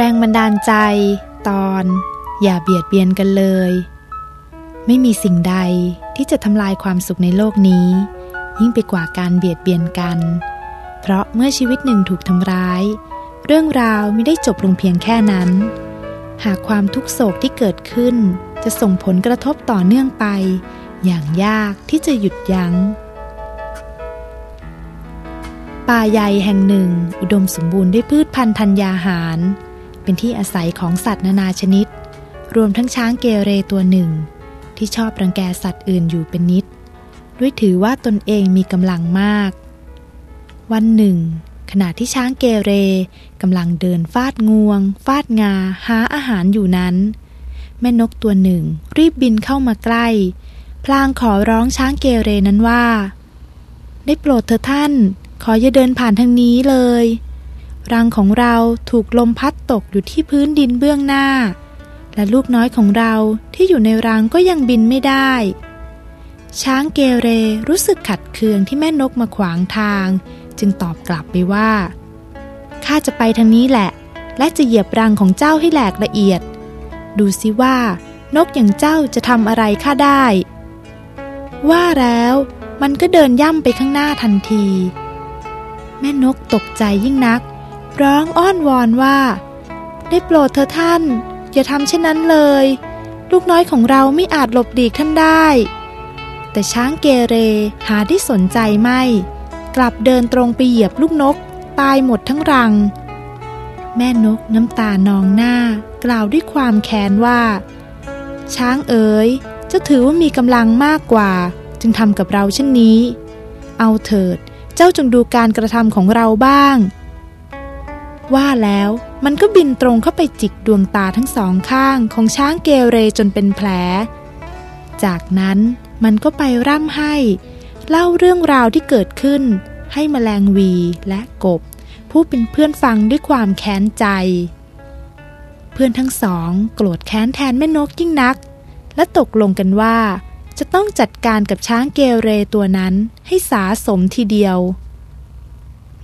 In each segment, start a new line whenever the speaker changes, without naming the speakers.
แรงบันดาลใจ ตอน อย่าเบียดเบียนกันเลย ไม่มีสิ่งใดที่จะทำลายความสุขในโลกนี้ ยิ่งไปกว่าการเบียดเบียนกัน เพราะเมื่อชีวิตหนึ่งถูกทำร้าย เรื่องราวไม่ได้จบลงเพียงแค่นั้น หากความทุกโศกที่เกิดขึ้น จะส่งผลกระทบต่อเนื่องไป อย่างยากที่จะหยุดยัง้งป่าใหญ่แห่งหนึ่ง อุดมสมบูรณ์ด้วยพืชพันธุ์ธัญญาหาร เป็นที่อาศัยของสัตว์นานาชนิด รวมทั้งช้างเกเรตัวหนึ่ง ที่ชอบรังแกสัตว์อื่นอยู่เป็นนิด ด้วยถือว่าตนเองมีกำลังมาก วันหนึ่ง ขณะที่ช้างเกเรกำลังเดินฟาดงวง ฟาดงา หาอาหารอยู่นั้น แม่นกตัวหนึ่งรีบบินเข้ามาใกล้ พลางขอร้องช้างเกเรนั้นว่า ได้โปรดเถอะท่าน ขออย่าเดินผ่านทางนี้เลย รังของเราถูกลมพัดตกอยู่ที่พื้นดินเบื้องหน้า และลูกน้อยของเราที่อยู่ในรังก็ยังบินไม่ได้ ช้างเกเรรู้สึกขัดเคืองที่แม่นกมาขวางทาง จึงตอบกลับไปว่าข้าจะไปทางนี้แหละ และจะเหยียบรังของเจ้าให้แหลกละเอียด ดูสิว่า นกอย่างเจ้าจะทำอะไรข้าได้ ว่าแล้วมันก็เดินย่ำไปข้างหน้าทันที แม่นกตกใจยิ่งนัก ร้องอ้อนวอนว่า ได้โปรดเธอท่าน อย่าทำเช่นนั้นเลย ลูกน้อยของเราไม่อาจหลบดีกท่านได้ แต่ช้างเกเรหาที่สนใจไม่ กลับเดินตรงไปเหยียบลูกนก ตายหมดทั้งรัง แม่นกน้ำตานองหน้า กล่าวด้วยความแค้นว่า ช้างเอ๋ยเจ้าถือว่ามีกำลังมากกว่า จึงทำกับเราเช่นนี้ เอาเถิด เจ้าจงดูการกระทำของเราบ้าง ว่าแล้วมันก็บินตรงเข้าไปจิกดวงตาทั้งสองข้างของช้างเกเรจนเป็นแผล จากนั้นมันก็ไปร่ำให้ เล่าเรื่องราวที่เกิดขึ้น ให้แมลงวีและกบ ผู้เป็นเพื่อนฟังด้วยความแค้นใจ เพื่อนทั้งสองโกรธแค้นแทนแม่นกยิ่งนัก และตกลงกันว่า จะต้องจัดการกับช้างเกเรตัวนั้นให้สาสมทีเดียว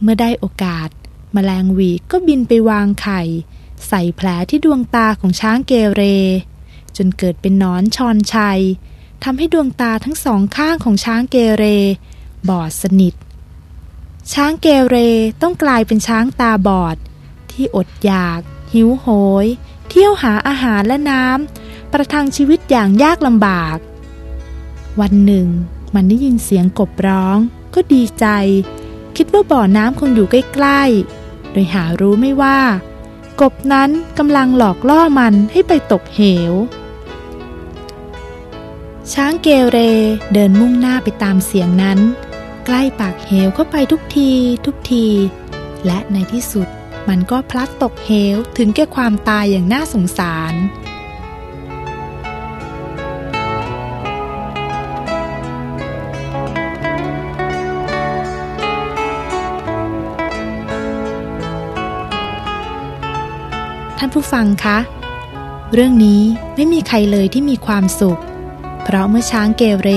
เมื่อได้โอกาส แมลงวีก็บินไปวางไข่ ใส่แผลที่ดวงตาของช้างเกเร จนเกิดเป็นนอนชอนชัยทำให้ดวงตาทั้งสองข้างของช้างเกเร บอดสนิท ช้างเกเรต้องกลายเป็นช้างตาบอด ที่อดอยาก หิวโหย เที่ยวหาอาหารและน้ำประทังชีวิตอย่างยากลำบาก วันหนึ่ง มันได้ยินเสียงกบร้อง ก็ดีใจ คิดว่าบ่อน้ำคงอยู่ใกล้ๆ โดยหารู้ไม่ว่า กบนั้นกำลังหลอกล่อมันให้ไปตกเหว ช้างเกเรเดินมุ่งหน้าไปตามเสียงนั้น ใกล้ปากเหวเข้าไปทุกทีทุกที และในที่สุดมันก็พลัดตกเหวถึงแก่ความตายอย่างน่าสงสารานผู้ฟังคะ เรื่องนี้ไม่มีใครเลยที่มีความสุข เพราะเมื่อช้างเกเร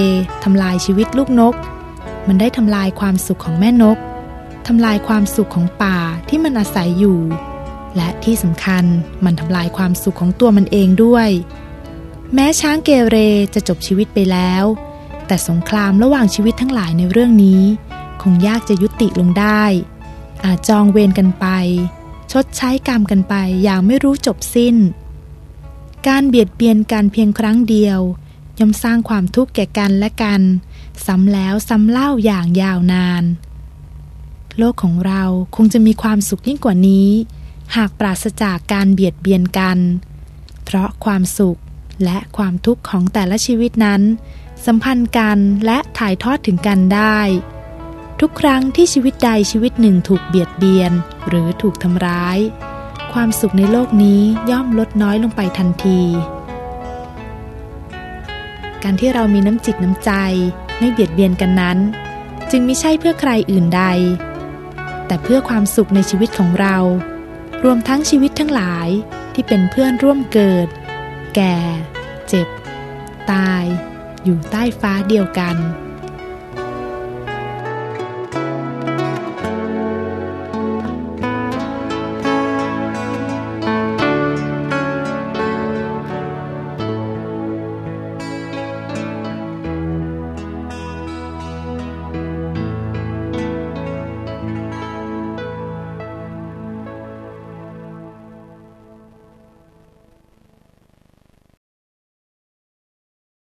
ทำลายชีวิตลูกนก มันได้ทำลายความสุขของแม่นกทำลายความสุขของป่าที่มันอาศัยอยู่ และที่สำคัญมันทำลายความสุขของตัวมันเองด้วย แม้ช้างเกเรจะจบชีวิตไปแล้ว แต่สงครามระหว่างชีวิตทั้งหลายในเรื่องนี้ คงยากจะยุติลงได้ อาจจองเวรกันไป ชดใช้กรรมกันไปอย่างไม่รู้จบสิ้น การเบียดเบียนกันเพียงครั้งเดียว ย่อมสร้างความทุกข์แก่กันและกัน ซ้ำแล้วซ้ำเล่าอย่างยาวนาน โลกของเราคงจะมีความสุขยิ่งกว่านี้ หากปราศจากการเบียดเบียนกัน เพราะความสุขและความทุกข์ของแต่ละชีวิตนั้น สัมพันธ์กันและถ่ายทอดถึงกันได้ ทุกครั้งที่ชีวิตใดชีวิตหนึ่งถูกเบียดเบียน หรือถูกทำร้าย ความสุขในโลกนี้ย่อมลดน้อยลงไปทันที การที่เรามีน้ำจิตน้ำใจไม่เบียดเบียนกันนั้น จึงไม่ใช่เพื่อใครอื่นใด แต่เพื่อความสุขในชีวิตของเรา รวมทั้งชีวิตทั้งหลายที่เป็นเพื่อนร่วมเกิด แก่ เจ็บ ตาย อยู่ใต้ฟ้าเดียวกัน